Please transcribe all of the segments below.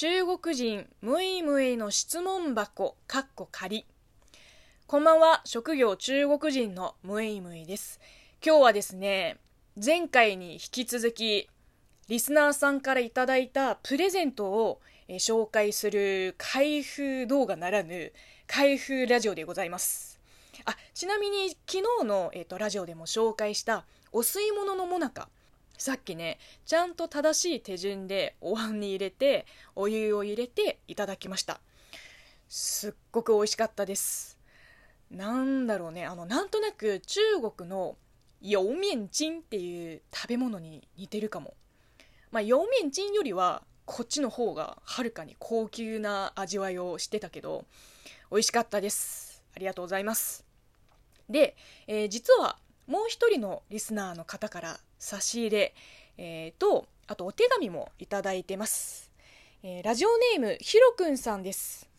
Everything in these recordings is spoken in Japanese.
中国人ムイムイの質問箱かっこ仮。こんばんは職業中国人のムイムイです。今日はですね前回に引き続きリスナーさんからいただいたプレゼントをえ紹介する開封動画ならぬ開封ラジオでございます。あちなみに昨日の、えーと、ラジオでも紹介したお吸い物のもなかさっきねちゃんと正しい手順でお椀に入れてお湯を入れていただきました。すっごく美味しかったです。なんだろうねあのなんとなく中国の油面筋っていう食べ物に似てるかも。まあ油面筋よりはこっちの方がはるかに高級な味わいをしてたけど美味しかったです。ありがとうございます。で、えー、実はもう一人のリスナーの方から差し入れ、えー、とあとお手紙もいただいてます、えー、ラジオネームひろくんさんです。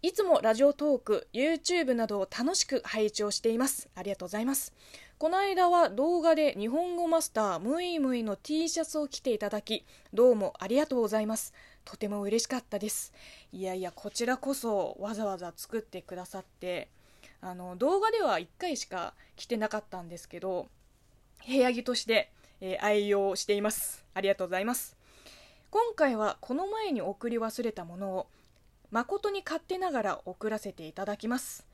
いつもラジオトーク YouTube などを楽しく拝聴しています。ありがとうございます。この間は動画で日本語マスタームイムイの T シャツを着ていただきどうもありがとうございます。とても嬉しかったです。いやいやこちらこそわざわざ作ってくださってあの動画では1回しか着てなかったんですけど部屋着として、えー、愛用しています。ありがとうございます。今回はこの前に送り忘れたものを誠に勝手ながら送らせていただきます。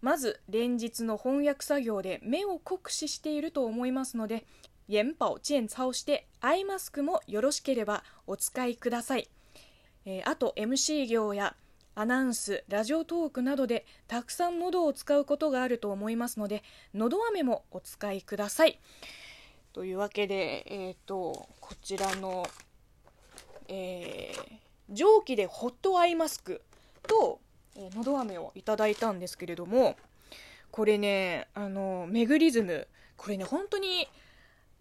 まず連日の翻訳作業で目を酷使していると思いますので元宝健操してアイマスクもよろしければお使いください、えー、あと MC 業やアナウンスラジオトークなどでたくさん喉を使うことがあると思いますので喉飴もお使いください。というわけで、えーと、こちらの、えー、蒸気でホットアイマスクとえー、のど飴をいただいたんですけれどもこれねあのメグリズムこれね本当に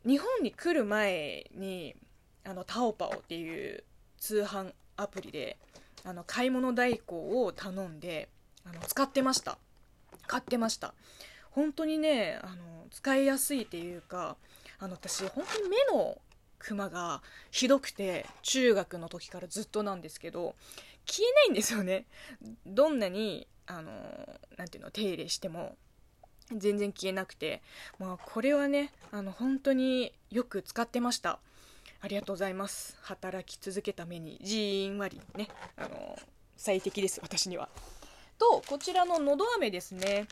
日本に来る前にあのタオパオっていう通販アプリであの買い物代行を頼んであの使ってました。買ってました。本当にねあの使いやすいっていうかあの私本当に目のクマがひどくて中学の時からずっとなんですけど消えないんですよね。どんなにあのなていうの手入れしても全然消えなくて。まあこれはねあの本当によく使ってました。ありがとうございます働き続けた目にじんわりねあの最適です私にはとこちらののど飴ですね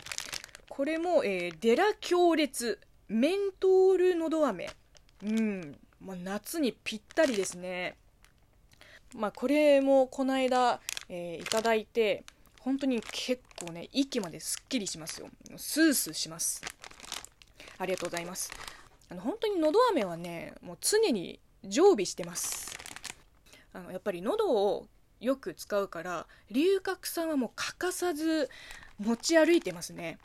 これも、えー、デラ強烈メントールのど飴うんまあ、夏にぴったりですね。まあ、これもこの間、えー、いただいて、本当に結構ね、息まですっきりしますよ。スースーします。ありがとうございます。あの本当にのど飴はね、もう常に常備してます。あのやっぱり喉をよく使うから龍角散はもう欠かさず持ち歩いてますね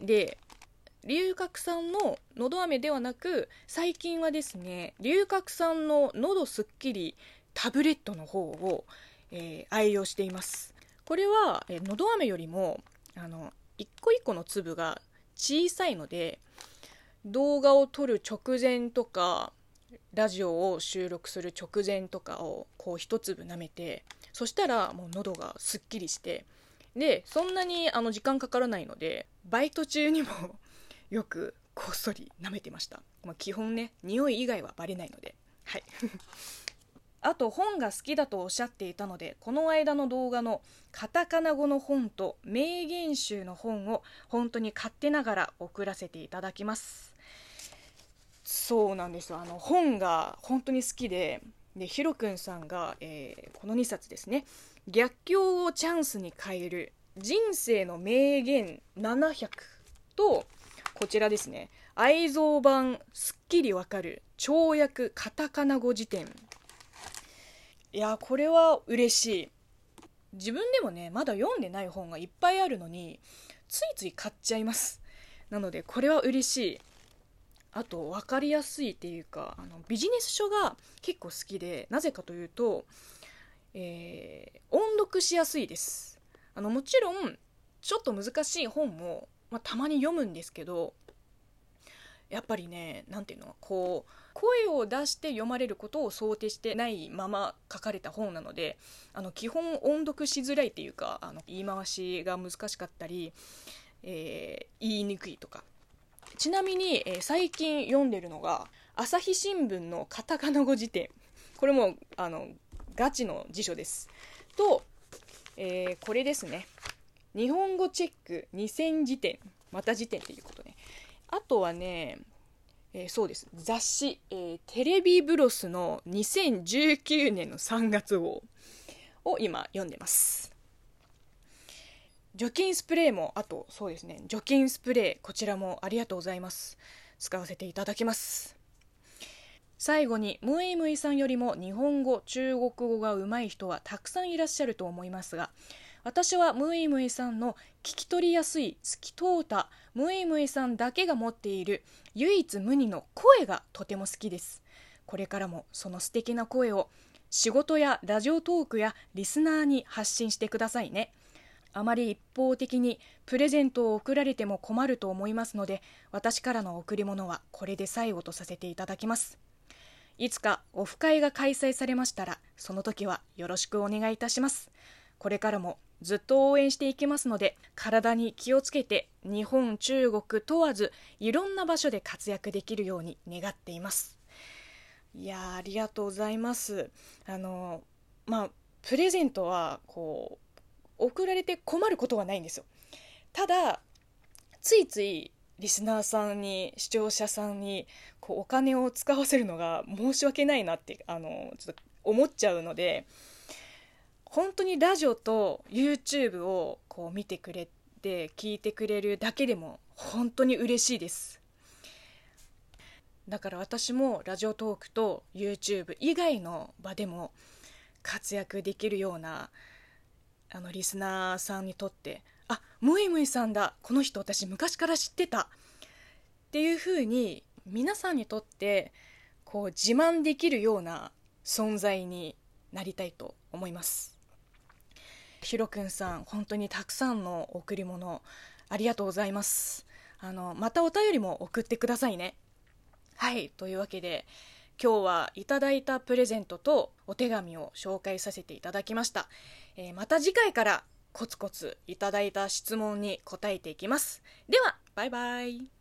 で龍角散ののど飴ではなく最近はですね龍角散ののどすっきりタブレットの方を、えー、愛用していますこれはのど飴よりもあの一個一個の粒が小さいので動画を撮る直前とかラジオを収録する直前とかをこう一粒舐めてそしたらもう喉がすっきりしてでそんなにあの時間かからないのでバイト中にも よくこっそり舐めてました、まあ、基本ね匂い以外はバレないので。はい。あと本が好きだとおっしゃっていたのでこの間の動画のカタカナ語の本と名言集の本を本当に勝手ながら送らせていただきます。そうなんですよ。あの本が本当に好きででヒロくんさんが、えー、この2冊ですね「逆境をチャンスに変える人生の名言700」とこちらですね。愛蔵版すっきりわかる跳躍カタカナ語辞典。いやこれは嬉しい。自分でもねまだ読んでない本がいっぱいあるのについつい買っちゃいます。なのでこれは嬉しい。あと分かりやすいっていうかあのビジネス書が結構好きでなぜかというと、えー、音読しやすいです。あのもちろんちょっと難しい本もまあ、たまに読むんですけどやっぱりね何ていうのこう声を出して読まれることを想定してないまま書かれた本なのであの基本音読しづらいっていうかあの言い回しが難しかったり、えー、言いにくいとかちなみに、えー、最近読んでるのが朝日新聞のカタカナ語辞典。これもあのガチの辞書です。と、えー、これですね。日本語チェック2000辞典。また辞典っていうことね。あとはねえー、そうです。雑誌、えー、テレビブロスの2019年の3月号を今読んでます。除菌スプレーもあとそうですね除菌スプレーこちらもありがとうございます。使わせていただきます。最後にムイムイさんよりも日本語中国語が上手い人はたくさんいらっしゃると思いますが私はムイムイさんの聞き取りやすい透き通ったムイムイさんだけが持っている唯一無二の声がとても好きです。これからもその素敵な声を仕事やラジオトークやリスナーに発信してくださいね。あまり一方的にプレゼントを贈られても困ると思いますので私からの贈り物はこれで最後とさせていただきます。いつかオフ会が開催されましたらその時はよろしくお願いいたします。これからもずっと応援していきますので体に気をつけて日本中国問わずいろんな場所で活躍できるように願っています。いやありがとうございます。あのまあプレゼントはこう送られて困ることはないんですよ。ただついついリスナーさんに視聴者さんにこうお金を使わせるのが申し訳ないなってあのちょっと思っちゃうので本当にラジオと YouTube をこう見てくれて聞いてくれるだけでも本当に嬉しいです。だから私もラジオトークと YouTube 以外の場でも活躍できるようなあのリスナーさんにとってあムイムイさんだこの人私昔から知ってたっていうふうに皆さんにとってこう自慢できるような存在になりたいと思います。ひろくんさん本当にたくさんの贈り物ありがとうございます。あのまたお便りも送ってくださいね。はいというわけで今日はいただいたプレゼントとお手紙を紹介させていただきました、えー、また次回からコツコツいただいた質問に答えていきます。ではバイバイ。